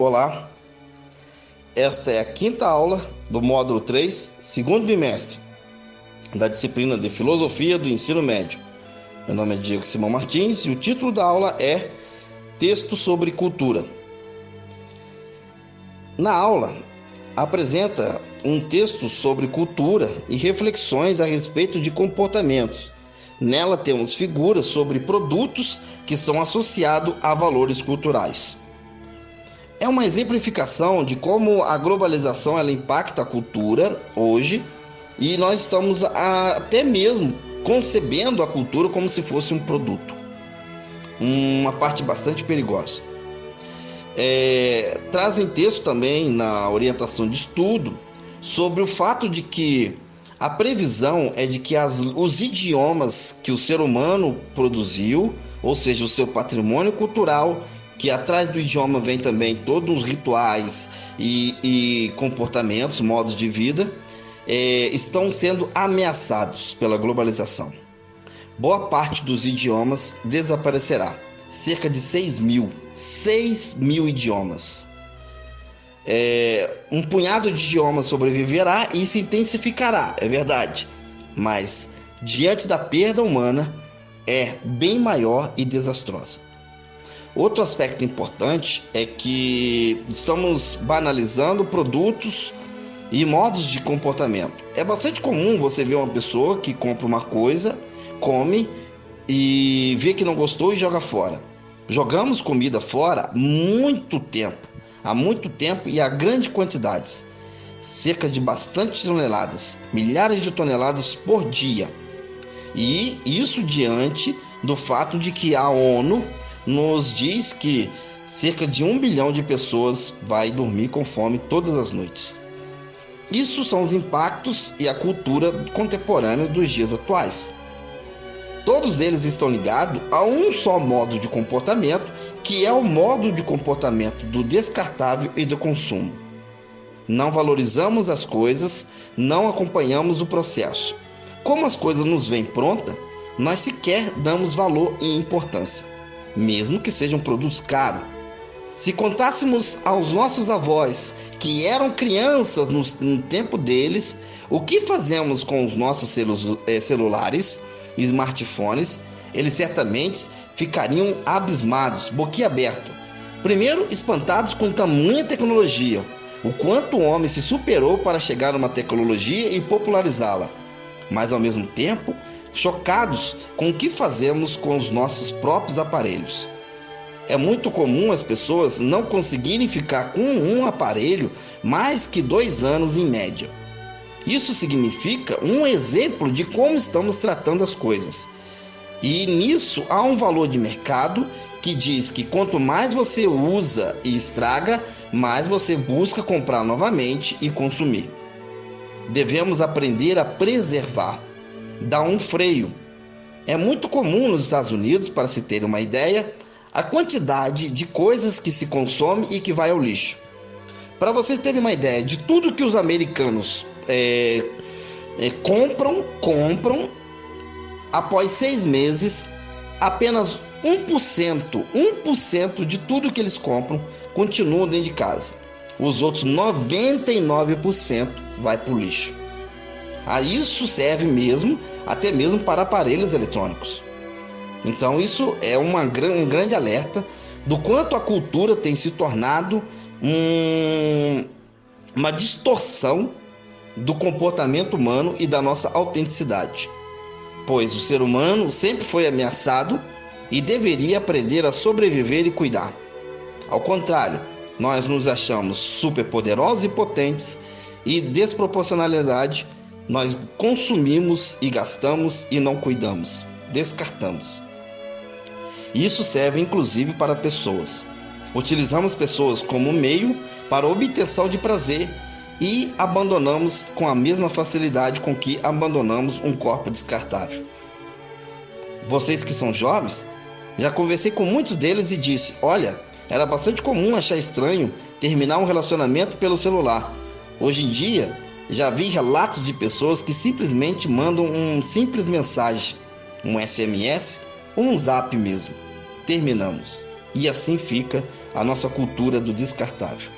Olá, esta é a quinta aula do módulo 3, segundo bimestre, da disciplina de Filosofia do Ensino Médio. Meu nome é Diego Simão Martins e o título da aula é Texto sobre Cultura. Na aula, apresenta um texto sobre cultura e reflexões a respeito de comportamentos. Nela temos figuras sobre produtos que são associados a valores culturais é uma exemplificação de como a globalização ela impacta a cultura hoje e nós estamos até mesmo concebendo a cultura como se fosse um produto. Uma parte bastante perigosa. É, trazem texto também na orientação de estudo sobre o fato de que a previsão é de que as, os idiomas que o ser humano produziu, ou seja, o seu patrimônio cultural, que atrás do idioma vem também todos os rituais e, e comportamentos, modos de vida, é, estão sendo ameaçados pela globalização. Boa parte dos idiomas desaparecerá, cerca de 6 mil, 6 mil idiomas. É, um punhado de idiomas sobreviverá e se intensificará, é verdade, mas diante da perda humana é bem maior e desastrosa. Outro aspecto importante é que estamos banalizando produtos e modos de comportamento. É bastante comum você ver uma pessoa que compra uma coisa, come e vê que não gostou e joga fora. Jogamos comida fora muito tempo, há muito tempo e a grandes quantidades, cerca de bastante toneladas, milhares de toneladas por dia. E isso diante do fato de que a ONU nos diz que cerca de um bilhão de pessoas vai dormir com fome todas as noites. Isso são os impactos e a cultura contemporânea dos dias atuais. Todos eles estão ligados a um só modo de comportamento, que é o modo de comportamento do descartável e do consumo. Não valorizamos as coisas, não acompanhamos o processo. Como as coisas nos vêm pronta, nós sequer damos valor e importância mesmo que sejam produtos caros. Se contássemos aos nossos avós que eram crianças no, no tempo deles, o que fazemos com os nossos eh, celulares e smartphones, eles certamente ficariam abismados, boquiaberto. Primeiro, espantados com tamanha tecnologia, o quanto o homem se superou para chegar a uma tecnologia e popularizá-la, mas ao mesmo tempo chocados com o que fazemos com os nossos próprios aparelhos. É muito comum as pessoas não conseguirem ficar com um aparelho mais que dois anos em média. Isso significa um exemplo de como estamos tratando as coisas. E nisso há um valor de mercado que diz que quanto mais você usa e estraga, mais você busca comprar novamente e consumir. Devemos aprender a preservar dá um freio. É muito comum nos Estados Unidos, para se ter uma ideia, a quantidade de coisas que se consome e que vai ao lixo. Para vocês terem uma ideia de tudo que os americanos é, é, compram, compram, após seis meses, apenas 1%, 1% de tudo que eles compram continua dentro de casa. Os outros 99% vai para o lixo. A isso serve mesmo, até mesmo para aparelhos eletrônicos. Então, isso é uma, um grande alerta do quanto a cultura tem se tornado um, uma distorção do comportamento humano e da nossa autenticidade. Pois o ser humano sempre foi ameaçado e deveria aprender a sobreviver e cuidar. Ao contrário, nós nos achamos superpoderosos e potentes e desproporcionalidade nós consumimos e gastamos e não cuidamos, descartamos. Isso serve inclusive para pessoas. Utilizamos pessoas como meio para obtenção de prazer e abandonamos com a mesma facilidade com que abandonamos um corpo descartável. Vocês que são jovens, já conversei com muitos deles e disse: Olha, era bastante comum achar estranho terminar um relacionamento pelo celular. Hoje em dia, já vi relatos de pessoas que simplesmente mandam um simples mensagem, um SMS ou um zap mesmo. Terminamos. E assim fica a nossa cultura do descartável.